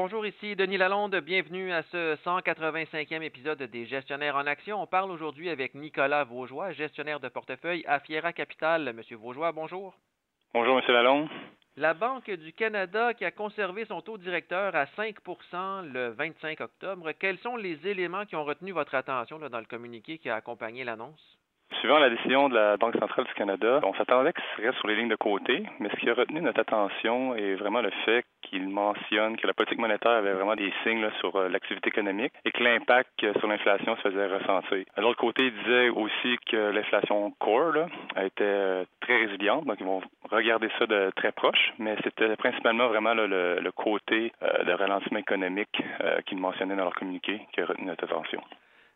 Bonjour, ici Denis Lalonde. Bienvenue à ce 185e épisode des Gestionnaires en Action. On parle aujourd'hui avec Nicolas Vaugeois, gestionnaire de portefeuille à Fiera Capital. Monsieur Vaugeois, bonjour. Bonjour, Monsieur Lalonde. La Banque du Canada qui a conservé son taux directeur à 5% le 25 octobre. Quels sont les éléments qui ont retenu votre attention dans le communiqué qui a accompagné l'annonce? Suivant la décision de la Banque centrale du Canada, on s'attendait que ce serait sur les lignes de côté, mais ce qui a retenu notre attention est vraiment le fait qu'il mentionne que la politique monétaire avait vraiment des signes sur euh, l'activité économique et que l'impact sur l'inflation se faisait ressentir. De l'autre côté, il disait aussi que l'inflation core a été euh, très résiliente, donc ils vont regarder ça de très proche, mais c'était principalement vraiment le, côté euh, de ralentissement économique qu'ils mentionnaient dans leur communiqué qui a retenu notre attention.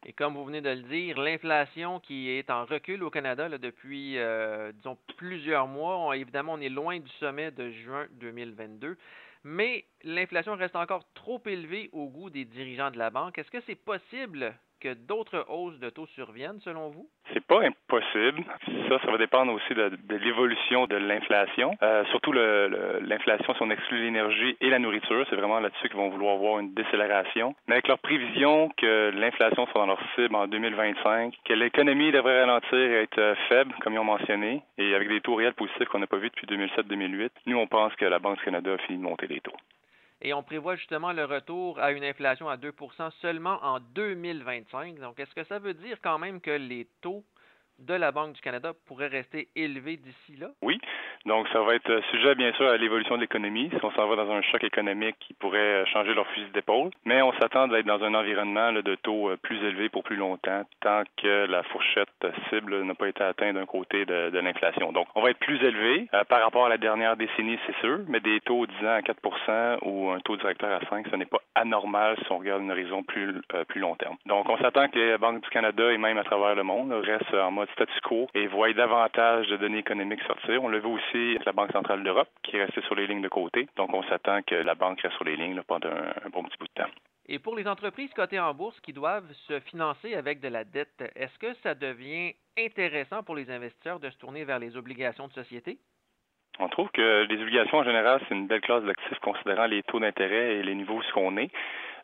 Et comme vous venez de le dire, l'inflation qui est en recul au Canada depuis, euh, disons, plusieurs mois. évidemment, on est loin du sommet de juin 2022, mais l'inflation reste encore trop élevée au goût des dirigeants de la banque. Est-ce que c'est possible que d'autres hausses de taux surviennent, selon vous? C'est pas impossible. Ça, ça va dépendre aussi de, l'évolution de l'inflation. Euh, surtout l'inflation, si on exclut l'énergie et la nourriture, c'est vraiment là-dessus qu'ils vont vouloir voir une décélération. Mais avec leur prévision que l'inflation soit dans leur cible en 2025, que l'économie devrait ralentir et être euh, faible, comme ils ont mentionné, et avec des taux réels positifs qu'on n'a pas vus depuis 2007-2008, nous, on pense que la Banque du Canada a fini de monter les taux et on prévoit justement le retour à une inflation à 2% seulement en 2025. Donc, est-ce que ça veut dire quand même que les taux de la Banque du Canada pourraient rester élevés d'ici là? Oui, donc, ça va être euh, sujet, bien sûr, à l'évolution de l'économie. Si on s'en va dans un choc économique qui pourrait euh, changer leur fusil d'épaule, mais on s'attend à être dans un environnement de taux euh, plus élevé pour plus longtemps, tant que la fourchette cible n'a pas été atteinte d'un côté de, l'inflation. Donc, on va être plus élevé par rapport à la dernière décennie, c'est sûr, mais des taux 10 ans à 4% ou un taux directeur à 5 ce n'est pas anormal si on regarde une horizon plus, long terme. Donc, on s'attend que les banques du Canada et même à travers le monde restent en mode statu quo et voient davantage de données économiques sortir. On le voit aussi la Banque centrale d'Europe qui est restée sur les lignes de côté. Donc, on s'attend que la banque reste sur les lignes pendant un, bon petit bout de temps. Et pour les entreprises cotées en bourse qui doivent se financer avec de la dette, est-ce que ça devient intéressant pour les investisseurs de se tourner vers les obligations de société? On trouve que les obligations en général, c'est une belle classe d'actifs considérant les taux d'intérêt et les niveaux où ce qu'on est.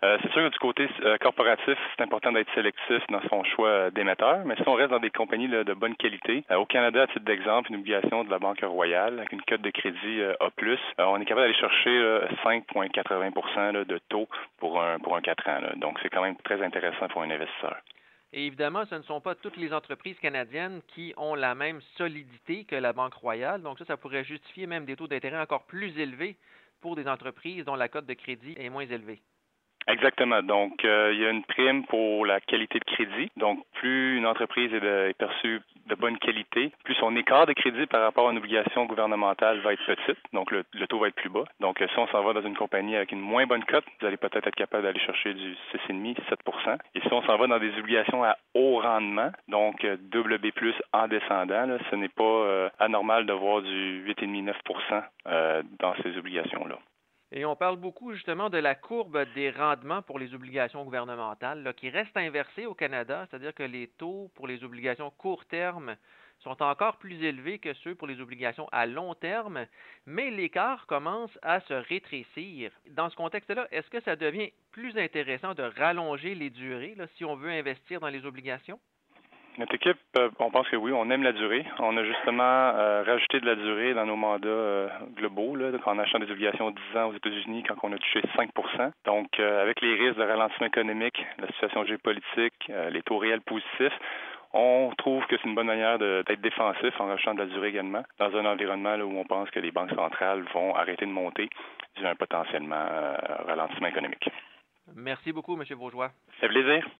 Euh, c'est sûr que du côté euh, corporatif, c'est important d'être sélectif dans son choix euh, d'émetteur, mais si on reste dans des compagnies de bonne qualité, au Canada, à titre d'exemple, une obligation de la Banque Royale avec une cote de crédit A+, on est capable d'aller chercher 5,80% de taux pour un pour un 4 ans. Donc, c'est quand même très intéressant pour un investisseur. Et évidemment, ce ne sont pas toutes les entreprises canadiennes qui ont la même solidité que la Banque royale. Donc ça, ça pourrait justifier même des taux d'intérêt encore plus élevés pour des entreprises dont la cote de crédit est moins élevée. Exactement. Donc, euh, il y a une prime pour la qualité de crédit. Donc, plus une entreprise est, perçue de bonne qualité, plus son écart de crédit par rapport à une obligation gouvernementale va être petite. Donc, le, taux va être plus bas. Donc, si on s'en va dans une compagnie avec une moins bonne cote, vous allez peut-être être capable d'aller chercher du 6,5, 7% Et si on s'en va dans des obligations à haut rendement, donc WB+, en descendant, ce n'est pas euh, anormal de voir du 8,5, 9% euh, dans ces obligations-là. Et on parle beaucoup justement de la courbe des rendements pour les obligations gouvernementales qui reste inversée au Canada, c'est-à-dire que les taux pour les obligations court terme sont encore plus élevés que ceux pour les obligations à long terme, mais l'écart commence à se rétrécir. Dans ce contexte-là, est-ce que ça devient plus intéressant de rallonger les durées si on veut investir dans les obligations? Notre équipe, euh, on pense que oui, on aime la durée. On a justement euh, rajouté de la durée dans nos mandats euh, globaux, là, en achetant des obligations 10 ans aux États-Unis quand on a touché 5% Donc, avec les risques de ralentissement économique, la situation géopolitique, les taux réels positifs, on trouve que c'est une bonne manière d'être défensif en rajoutant de la durée également, dans un environnement où on pense que les banques centrales vont arrêter de monter dû à un potentiellement ralentissement économique. Merci beaucoup, M. Bourgeois. C'est plaisir.